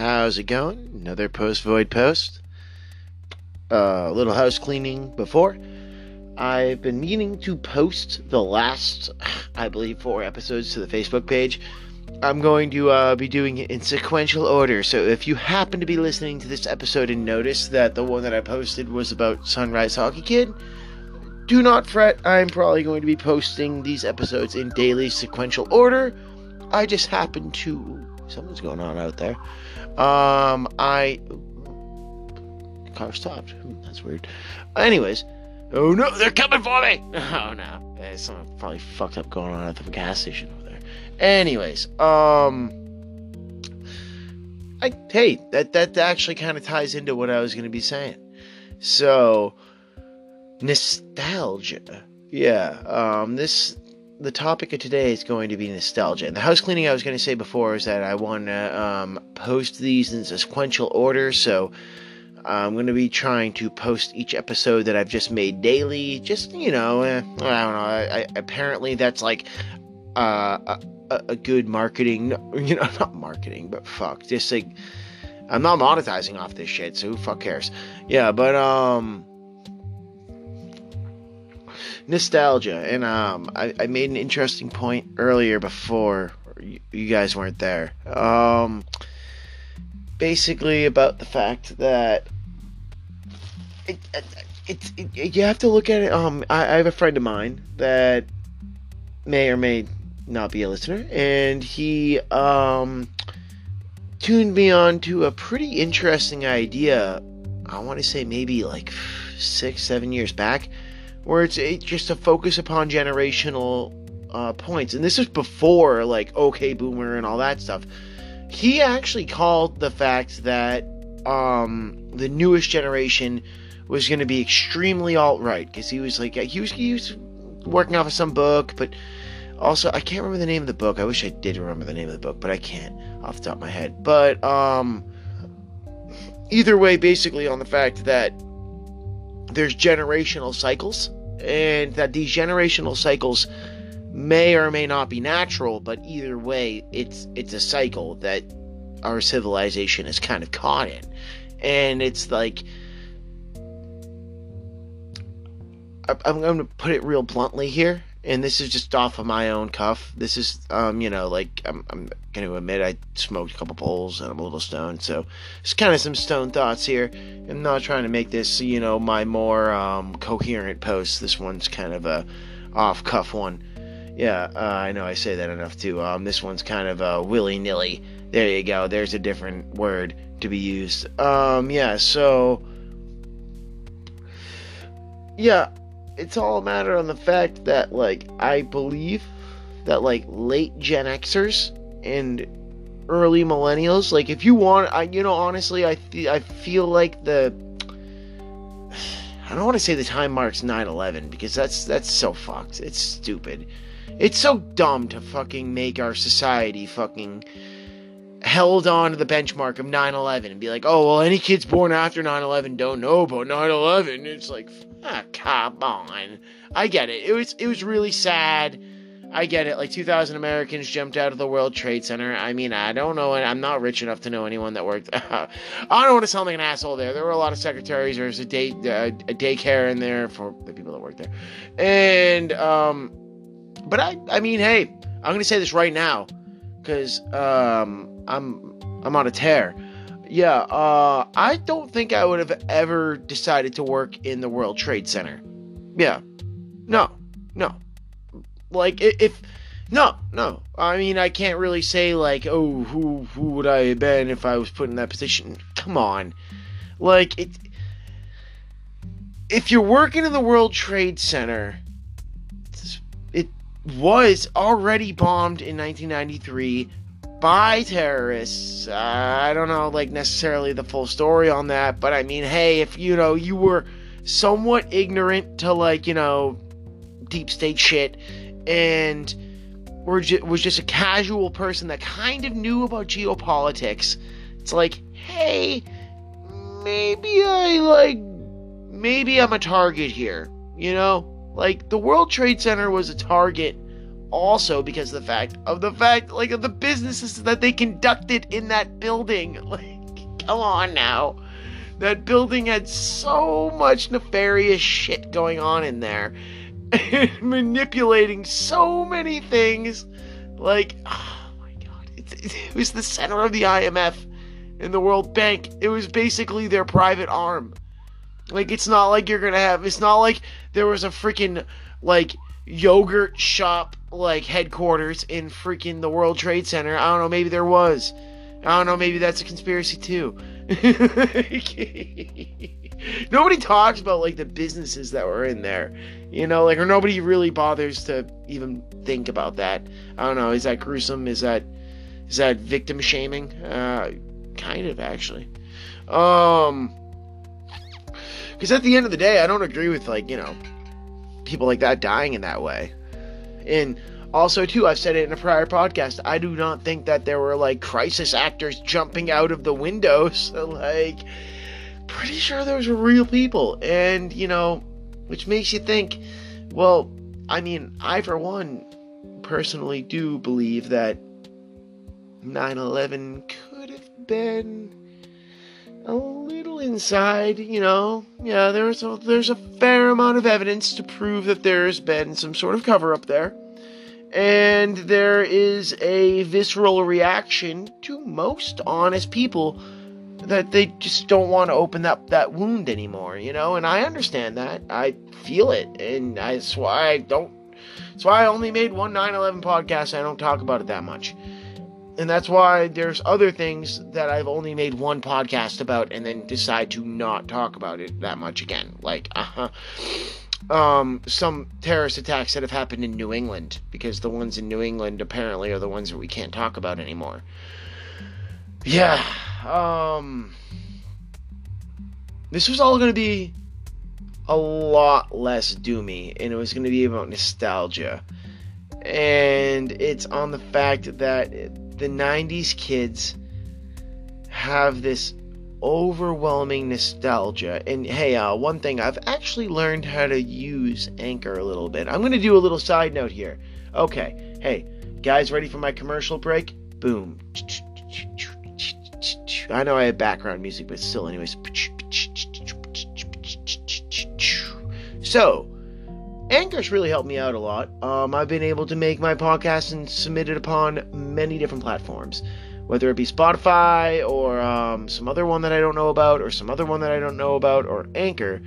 How's it going? Another post void post. A little house cleaning before. I've been meaning to post the last, I believe, four episodes to the Facebook page. I'm going to uh, be doing it in sequential order. So if you happen to be listening to this episode and notice that the one that I posted was about Sunrise Hockey Kid, do not fret. I'm probably going to be posting these episodes in daily sequential order. I just happen to. Something's going on out there. Um, I. Car stopped. That's weird. Anyways. Oh no, they're coming for me! Oh no. There's something probably fucked up going on at the gas station over there. Anyways, um. I, hey, that, that actually kind of ties into what I was going to be saying. So, nostalgia. Yeah, um, this the topic of today is going to be nostalgia. And the house cleaning I was going to say before is that I want to um, post these in sequential order. So I'm going to be trying to post each episode that I've just made daily. Just, you know, eh, I don't know. I, I, apparently, that's like uh, a, a good marketing, you know, not marketing, but fuck. Just like, I'm not monetizing off this shit, so who fuck cares? Yeah, but, um, nostalgia. And um I, I made an interesting point earlier before you, guys weren't there. Um basically about the fact that it, it, it, it, you have to look at it um I, I have a friend of mine that may or may not be a listener. And he um tuned me on to a pretty interesting idea. I want to say maybe like six seven years back where it's just a focus upon generational uh, points. And this is before like OK Boomer and all that stuff. He actually called the fact that um, the newest generation was going to be extremely alt right because he was like he was he was working off of some book, but also I can't remember the name of the book. I wish I did remember the name of the book, but I can't off the top of my head. But um, either way, basically on the fact that there's generational cycles, and that these generational cycles may or may not be natural, but either way, it's it's a cycle that our civilization is kind of caught in, and it's like I'm going to put it real bluntly here and this is just off of my own cuff. This is, um, you know, like I'm, I'm going to admit I smoked a couple bowls and I'm a little stoned, so it's kind of some stone thoughts here. I'm not trying to make this, you know, my more um, coherent post. This one's kind of a off cuff one. Yeah, uh, I know I say that enough too. Um, this one's kind of a willy nilly. There you go. There's a different word to be used. Um, yeah. So, yeah, it's all a matter on the fact that like I believe that like late Gen Xers and early millennials, like if you want, I you know honestly, I th- I feel like the I don't want to say the time marks 9/11 because that's that's so fucked. It's stupid. It's so dumb to fucking make our society fucking held on to the benchmark of 9/11 and be like, "Oh, well, any kids born after 9/11 don't know about 9/11." It's like, ah, come on. I get it. It was it was really sad. I get it. Like 2,000 Americans jumped out of the World Trade Center. I mean, I don't know. I'm not rich enough to know anyone that worked. I don't want to sound like an asshole there. There were a lot of secretaries. There was a day uh, a daycare in there for the people that worked there, and um, but I I mean, hey, I'm gonna say this right now because um I'm I'm on a tear. Yeah, uh, I don't think I would have ever decided to work in the World Trade Center. Yeah, no, no. Like if no, no. I mean, I can't really say like, oh, who who would I have been if I was put in that position? Come on, like it. If you're working in the World Trade Center, it was already bombed in 1993 by terrorists. Uh, I don't know, like, necessarily the full story on that, but I mean, hey, if, you know, you were somewhat ignorant to, like, you know, deep state shit and were ju- was just a casual person that kind of knew about geopolitics, it's like, hey, maybe I, like, maybe I'm a target here, you know? Like, the World Trade Center was a target also because of the fact of the fact like of the businesses that they conducted in that building. Like, come on now. That building had so much nefarious shit going on in there. manipulating so many things. Like, oh my god. It, it was the center of the IMF and the World Bank. It was basically their private arm. Like, it's not like you're gonna have. It's not like there was a freaking, like, yogurt shop, like, headquarters in freaking the World Trade Center. I don't know, maybe there was. I don't know, maybe that's a conspiracy too. nobody talks about like the businesses that were in there, you know, like or nobody really bothers to even think about that. I don't know. Is that gruesome? Is that is that victim shaming? Uh, kind of actually. Um, because at the end of the day, I don't agree with like you know people like that dying in that way, and also, too, I've said it in a prior podcast. I do not think that there were like crisis actors jumping out of the windows. like, pretty sure those were real people, and you know, which makes you think. Well, I mean, I for one personally do believe that 9/11 could have been a little inside, you know. Yeah, there's a, there's a fair amount of evidence to prove that there's been some sort of cover up there and there is a visceral reaction to most honest people that they just don't want to open up that wound anymore, you know, and I understand that. I feel it, and that's why I don't. That's why I only made one 9/11 podcast. I don't talk about it that much, and that's why there's other things that I've only made one podcast about, and then decide to not talk about it that much again. Like, uh huh um, some terrorist attacks that have happened in New England because the ones in New England apparently are the ones that we can't talk about anymore. Yeah, um, this was all going to be a lot less doomy, and it was going to be about nostalgia. And it's on the fact that the 90s kids have this overwhelming nostalgia. And hey, uh, one thing I've actually learned how to use Anchor a little bit. I'm going to do a little side note here. Okay, hey, guys, ready for my commercial break? Boom. I know I have background music, but still, anyways. So, Anchor's really helped me out a lot. Um, I've been able to make my podcast and submit it upon many different platforms whether it be Spotify or um, some other one that I don't know about, or some other one that I don't know about, or Anchor,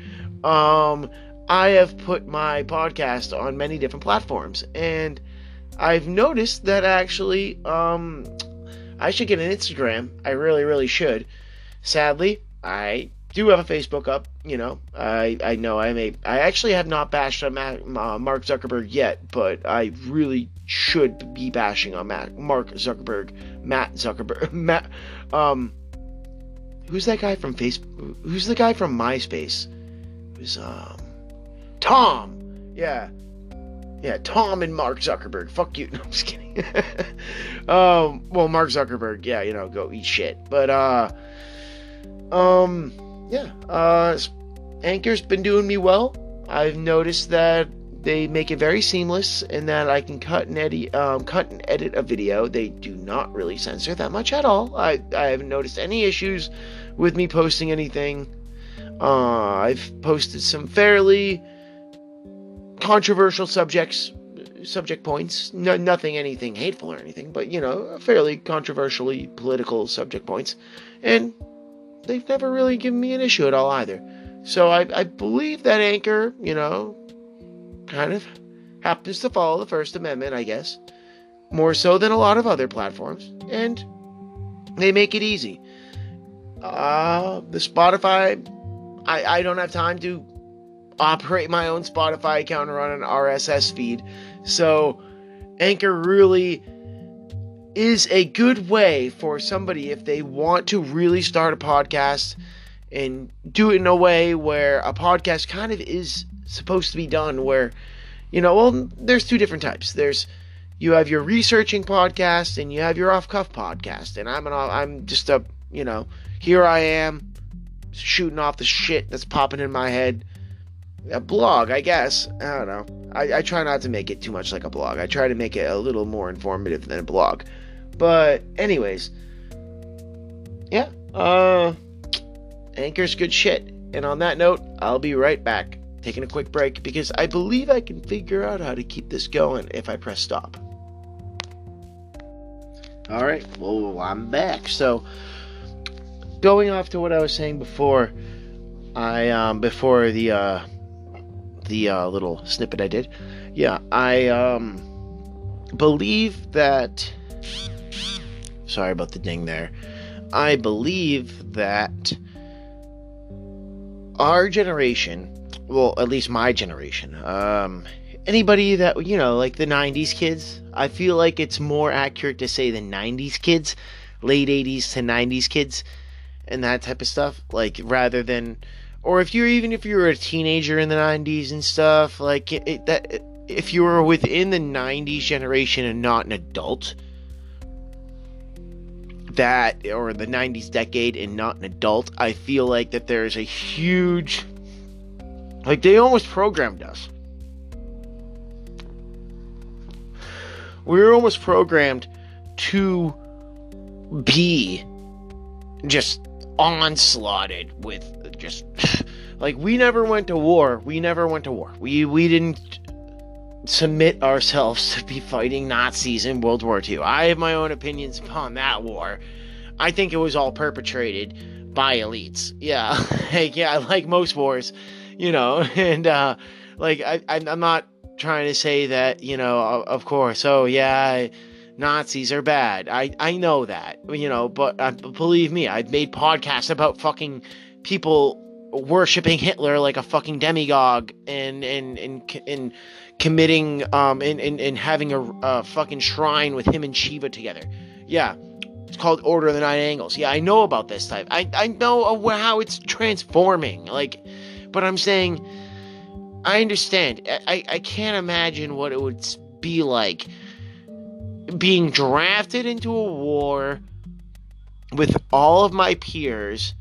um, I have put my podcast on many different platforms, and I've noticed that actually, um, I should get an Instagram. I really, really should. Sadly, I do have a Facebook up. You know, I I know I may. I actually have not bashed on Matt, uh, Mark Zuckerberg yet, but I really should be bashing on Matt, Mark Zuckerberg, Matt Zuckerberg, Matt. Um, who's that guy from Facebook? Who's the guy from MySpace? Who's um, Tom? Yeah, yeah, Tom and Mark Zuckerberg. Fuck you. No, I'm just kidding. um, well, Mark Zuckerberg. Yeah, you know, go eat shit. But uh, um yeah, uh, Anchor's been doing me well. I've noticed that they make it very seamless and that I can cut and edit, um, cut and edit a video. They do not really censor that much at all. I, I haven't noticed any issues with me posting anything. Uh, I've posted some fairly controversial subjects, subject points. No, nothing, anything hateful or anything, but you know, fairly controversially political subject points, and they've never really given me an issue at all either. So I, I believe that Anchor, you know, kind of happens to follow the First Amendment, I guess, more so than a lot of other platforms, and they make it easy. Uh, the Spotify, I, I don't have time to operate my own Spotify account or run an RSS feed, so Anchor really is a good way for somebody if they want to really start a podcast and do it in a way where a podcast kind of is supposed to be done where you know well there's two different types there's you have your researching podcast and you have your off cuff podcast and I'm an I'm just a you know here I am shooting off the shit that's popping in my head a blog, I guess. I don't know. I, I try not to make it too much like a blog. I try to make it a little more informative than a blog. But anyways, yeah. Uh, Anchor's good shit. And on that note, I'll be right back. Taking a quick break because I believe I can figure out how to keep this going if I press stop. All right, well, I'm back. So, going off to what I was saying before, I um before the uh the uh, little snippet I did, yeah, I um believe that. Sorry about the ding there. I believe that our generation, well, at least my generation, um, anybody that you know, like the '90s kids, I feel like it's more accurate to say the '90s kids, late '80s to '90s kids, and that type of stuff, like rather than, or if you're even if you were a teenager in the '90s and stuff, like it, it, that, if you were within the '90s generation and not an adult that or the 90s decade and not an adult i feel like that there's a huge like they almost programmed us. We were almost programmed to be just onslaughted with just like we never went to war. We never went to war. We we didn't submit ourselves to be fighting Nazis in World War II. I have my own opinions upon that war. I think it was all perpetrated by elites. Yeah, like, yeah, like most wars, you know, and uh, like I, I'm not trying to say that, you know, of course, oh yeah, Nazis are bad. I, I know that, you know, but uh, believe me, I've made podcasts about fucking people worshiping Hitler like a fucking demagogue and and and and committing um and and, and having a, a fucking shrine with him and Shiva together. Yeah. It's called Order of the Nine Angles. Yeah, I know about this type. I I know how it's transforming. Like but I'm saying I understand. I I can't imagine what it would be like being drafted into a war with all of my peers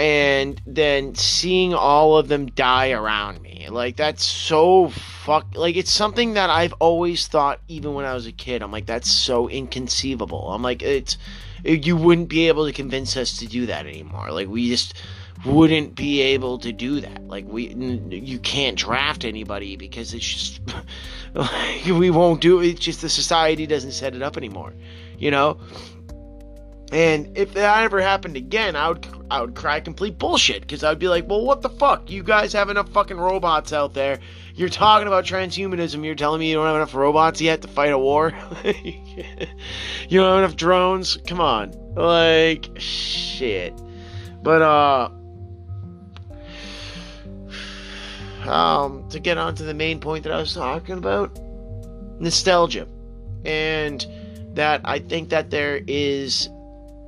and then seeing all of them die around me. Like that's so fuck like it's something that I've always thought even when I was a kid. I'm like that's so inconceivable. I'm like it's you wouldn't be able to convince us to do that anymore. Like we just wouldn't be able to do that. Like we you can't draft anybody because it's just like, we won't do it. It's just the society doesn't set it up anymore. You know? And if that ever happened again, I would I would cry complete bullshit because I'd be like, well, what the fuck? You guys have enough fucking robots out there. You're talking about transhumanism. You're telling me you don't have enough robots yet to fight a war. you don't have enough drones. Come on, like shit. But uh, um, to get on to the main point that I was talking about, nostalgia, and that I think that there is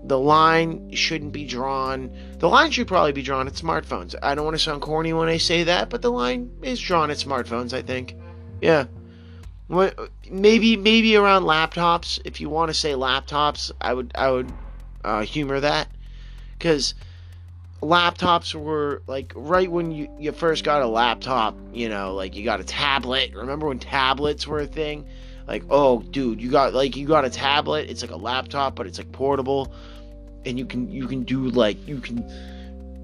the line shouldn't be drawn. The line should probably be drawn at smartphones. I don't want to sound corny when I say that, but the line is drawn at smartphones. I think, yeah. Maybe maybe around laptops. If you want to say laptops, I would I would uh, humor that because laptops were like right when you, you first got a laptop. You know, like you got a tablet. Remember when tablets were a thing? Like oh dude you got like you got a tablet it's like a laptop but it's like portable and you can you can do like you can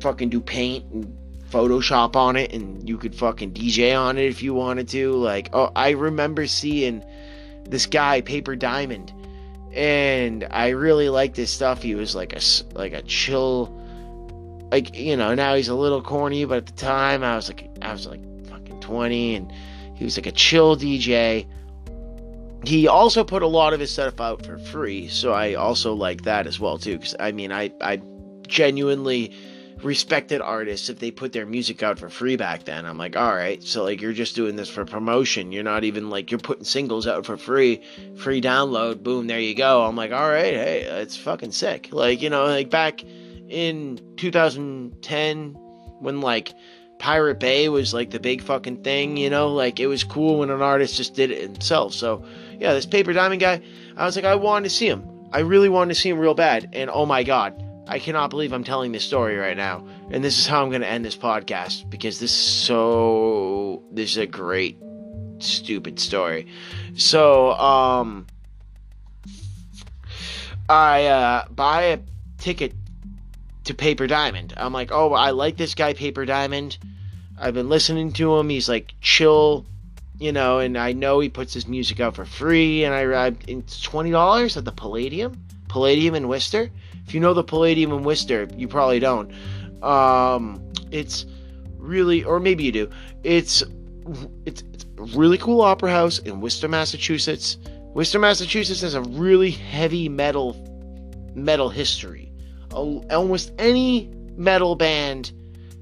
fucking do paint and photoshop on it and you could fucking dj on it if you wanted to like oh i remember seeing this guy paper diamond and i really liked his stuff. He was like a like a chill like you know now he's a little corny but at the time i was like i was like fucking 20 and he was like a chill dj he also put a lot of his stuff out for free, so I also like that as well too. Because I mean, I I genuinely respected artists if they put their music out for free back then. I'm like, all right, so like you're just doing this for promotion. You're not even like you're putting singles out for free, free download. Boom, there you go. I'm like, all right, hey, it's fucking sick. Like you know, like back in 2010 when like Pirate Bay was like the big fucking thing, you know, like it was cool when an artist just did it himself. So yeah, this Paper Diamond guy, I was like, I wanted to see him. I really wanted to see him real bad. And oh my god, I cannot believe I'm telling this story right now. And this is how I'm going to end this podcast because this is so. This is a great, stupid story. So, um. I uh, buy a ticket to Paper Diamond. I'm like, oh, I like this guy, Paper Diamond. I've been listening to him. He's like chill, you know, and I know he puts his music out for free. And I, I it's twenty dollars at the Palladium, Palladium in Worcester. If you know the Palladium in Worcester, you probably don't. Um, it's really, or maybe you do. It's it's, it's really cool opera house in Worcester, Massachusetts. Worcester, Massachusetts has a really heavy metal metal history. Almost any metal band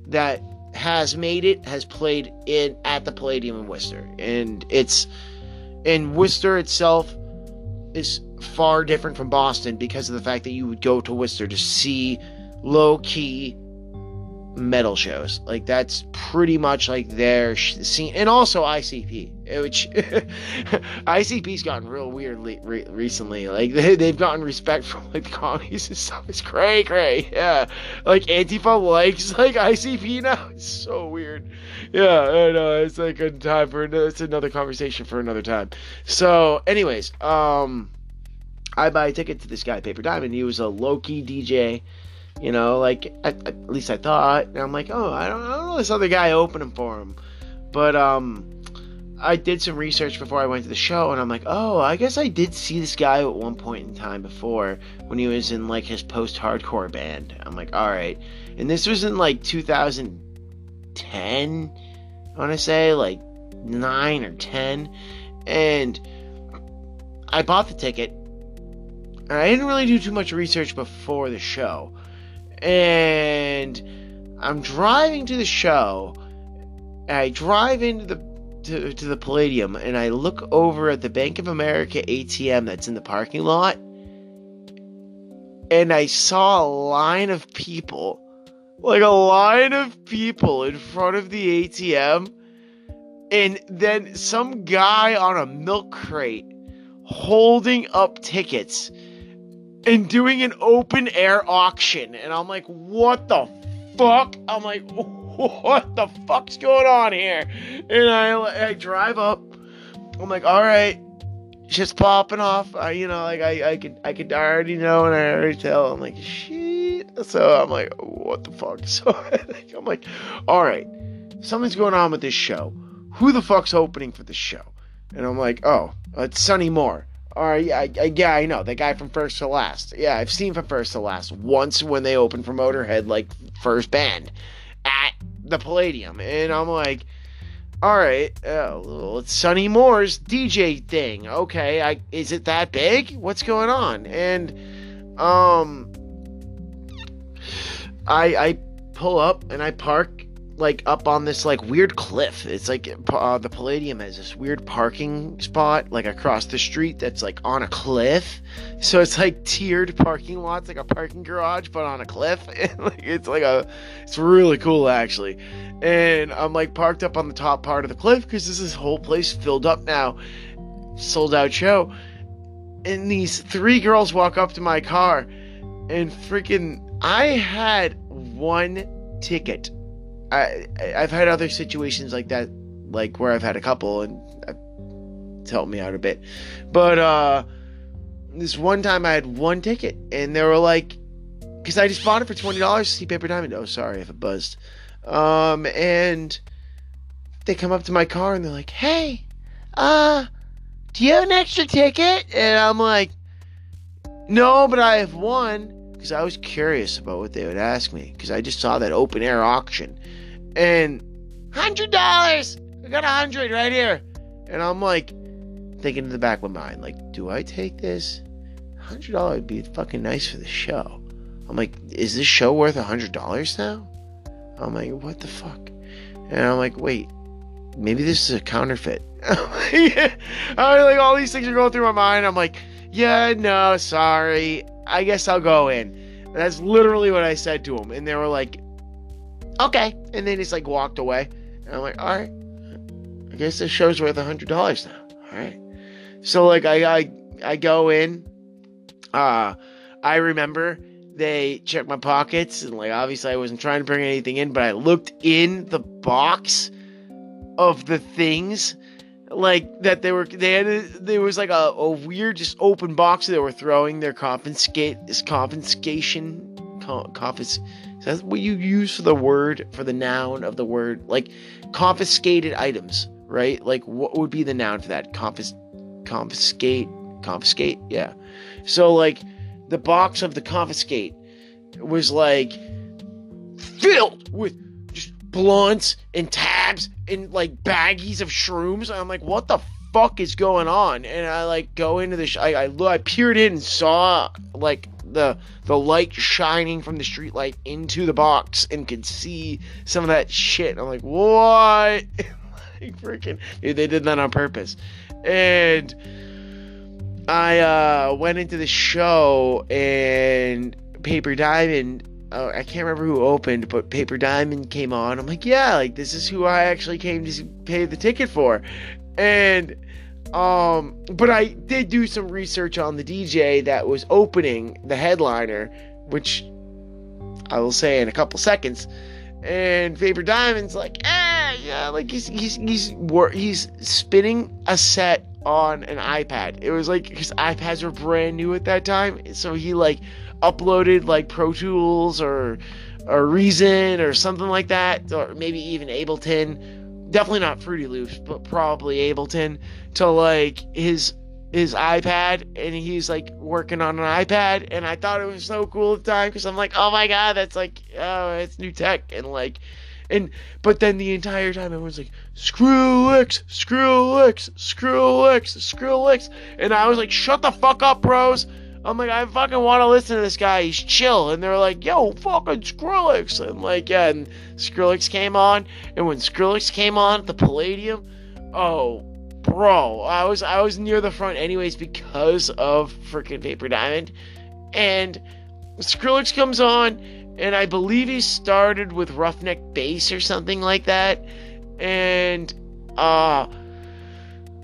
that has made it has played in at the Palladium in Worcester, and it's in Worcester itself is far different from Boston because of the fact that you would go to Worcester to see low key metal shows. Like that's pretty much like their scene, and also ICP, which ICP's gotten real weird le- re- recently. Like they they've gotten respect from like the commies and stuff. It's cray cray. Yeah, like Antifa likes like ICP now. It's so weird. Yeah, I know. It's like a time for it's another conversation for another time. So, anyways, um. I buy a ticket to this guy, Paper Diamond. He was a low key DJ you know, like at, at, least I thought. And I'm like, oh, I don't, I don't know this other guy opening for him, but um, I did some research before I went to the show, and I'm like, oh, I guess I did see this guy at one point in time before when he was in like his post-hardcore band. I'm like, all right, and this was in like 2010, I want to say like nine or ten, and I bought the ticket. And I didn't really do too much research before the show and I'm driving to the show. I drive into the to, to the Palladium and I look over at the Bank of America ATM that's in the parking lot, and I saw a line of people, like a line of people in front of the ATM, and then some guy on a milk crate holding up tickets and doing an open air auction. And I'm like, what the fuck? I'm like, what the fuck's going on here? And I, I drive up. I'm like, all right, just popping off. I, you know, like I, I could, I could already know, and I already tell. I'm like, shit. So I'm like, what the fuck? So I'm like, all right, something's going on with this show. Who the fuck's opening for the show? And I'm like, oh, it's Sonny Moore. Or yeah, I, yeah, I know the guy from First to Last. Yeah, I've seen from First to Last once when they opened for Motorhead, like first band at the Palladium, and I'm like, all right, uh, it's Sonny Moore's DJ thing. Okay, I is it that big? What's going on? And um, I I pull up and I park like up on this like weird cliff. It's like uh, the Palladium has this weird parking spot like across the street that's like on a cliff. So it's like tiered parking lots, like a parking garage, but on a cliff. It's like a, it's really cool actually. And I'm like parked up on the top part of the cliff because this is whole place filled up now, sold out show. And these three girls walk up to my car, and freaking, I had one ticket I I've had other situations like that, like where I've had a couple and it's helped me out a bit. But uh, this one time I had one ticket and they were like, because I just bought it for twenty dollars to see Paper Diamond. Oh, sorry if it buzzed. Um, and they come up to my car and they're like, "Hey, uh, do you have an extra ticket?" And I'm like, "No, but I have one." Because I was curious about what they would ask me. Because I just saw that open air auction and hundred dollars. I got a hundred right here, and I'm like thinking in the back of my mind, like, do I take this? Hundred dollars would be fucking nice for the show. I'm like, is this show worth a hundred dollars now? I'm like, what the fuck? And I'm like, wait, maybe this is a counterfeit. I like all these things are going through my mind. I'm like, yeah, no, sorry. I guess I'll go in. And that's literally what I said to them. And they were like, okay. And then he's like walked away. And I'm like, all right. I guess this show's worth a hundred dollars now. All right. So like I, I I go in. Uh I remember they checked my pockets and like obviously I wasn't trying to bring anything in, but I looked in the box of the things like that they were they had a, there was like a, a weird just open box that they were throwing their confiscate this confiscation confis that's what you use for the word for the noun of the word like confiscated items right like what would be the noun for that confis confiscate confiscate yeah so like the box of the confiscate was like filled with just blunts and tabs and like baggies of shrooms. I'm like, what the fuck is going on? And I like go into the sh- I, I I peered in and saw like the the light shining from the street light into the box and could see some of that shit. I'm like, what? like freaking, dude, they did that on purpose. And I uh, went into the show and Paper Diamond. Uh, I can't remember who opened, but Paper Diamond came on. I'm like, yeah, like this is who I actually came to pay the ticket for, and um, but I did do some research on the DJ that was opening the headliner, which I will say in a couple seconds. And Paper Diamond's like, ah, yeah, like he's he's he's he's spinning a set on an iPad. It was like his iPads were brand new at that time, so he like uploaded like Pro Tools or or Reason or something like that, or maybe even Ableton. Definitely not Fruity Loops, but probably Ableton to like his his iPad, and he's like working on an iPad, and I thought it was so cool at the time because I'm like, oh my god, that's like oh, it's new tech, and like and but then the entire time everyone's like, Skrillex, screw Lix, screw Skrillex, screw Skrillex. And I was like, shut the fuck up, bros. I'm like, I fucking want to listen to this guy. He's chill. And they're like, yo, fucking Skrillex. And like, yeah, and Skrillex came on. And when Skrillex came on at the Palladium, oh, bro, I was I was near the front anyways because of freaking Paper Diamond. And Skrillex comes on and I believe he started with Roughneck Bass or something like that. And uh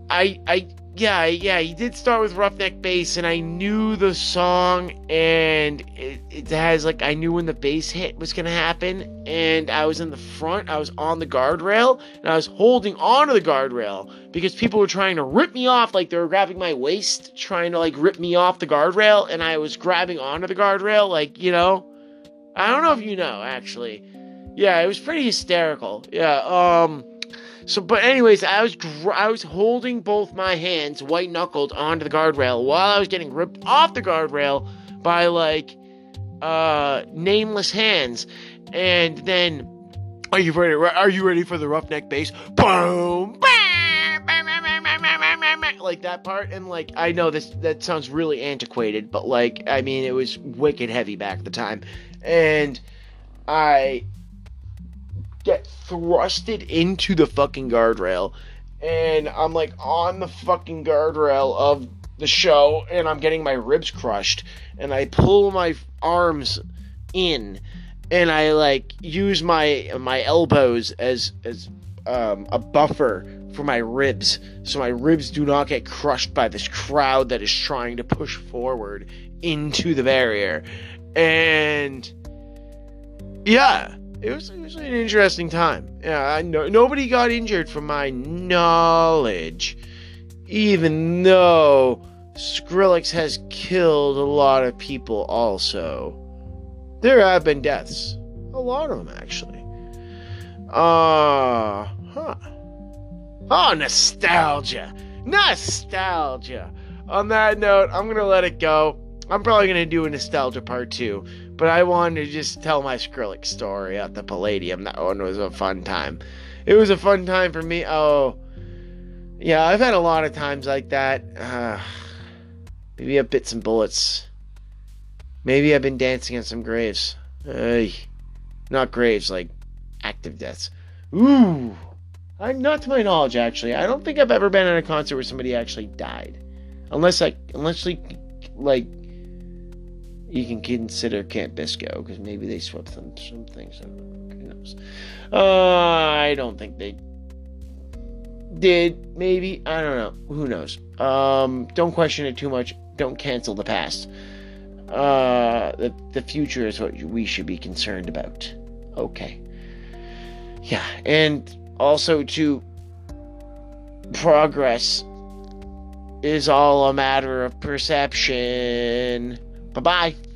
I I yeah, yeah, he did start with Roughneck Bass, and I knew the song, and it, it, has like I knew when the bass hit was gonna happen, and I was in the front, I was on the guardrail, and I was holding onto the guardrail because people were trying to rip me off, like they were grabbing my waist, trying to like rip me off the guardrail, and I was grabbing onto the guardrail, like you know, I don't know if you know, actually. Yeah, it was pretty hysterical. Yeah, um so but anyways, I was gr- I was holding both my hands white knuckled onto the guardrail while I was getting ripped off the guardrail by like uh nameless hands. And then are you ready? Are you ready for the roughneck bass? Boom! Like that part, and like I know this that sounds really antiquated, but like I mean it was wicked heavy back at the time and I get thrusted into the fucking guardrail and I'm like on the fucking guardrail of the show and I'm getting my ribs crushed and I pull my arms in and I like use my my elbows as as um, a buffer for my ribs so my ribs do not get crushed by this crowd that is trying to push forward into the barrier. And yeah, it was, it was an interesting time. Yeah, I know nobody got injured from my knowledge, even though Skrillex has killed a lot of people. Also, there have been deaths, a lot of them actually. Uh huh. Oh, nostalgia, nostalgia. On that note, I'm gonna let it go. I'm probably gonna do a nostalgia part two, but I wanted to just tell my Skrillex story at the Palladium. That one was a fun time. It was a fun time for me. Oh, yeah, I've had a lot of times like that. Uh, maybe I've bit some bullets. Maybe I've been dancing on some graves. Not graves, like active deaths. Ooh. I'm not to my knowledge, actually. I don't think I've ever been at a concert where somebody actually died, unless I, unless like, like you can consider Camp Bisco because maybe they swept them some things. out. Who knows? Uh, I don't think they did. Maybe I don't know. Who knows? Um, don't question it too much. Don't cancel the past. Uh, the the future is what we should be concerned about. Okay. Yeah, and also to progress is all a matter of perception. Bye-bye.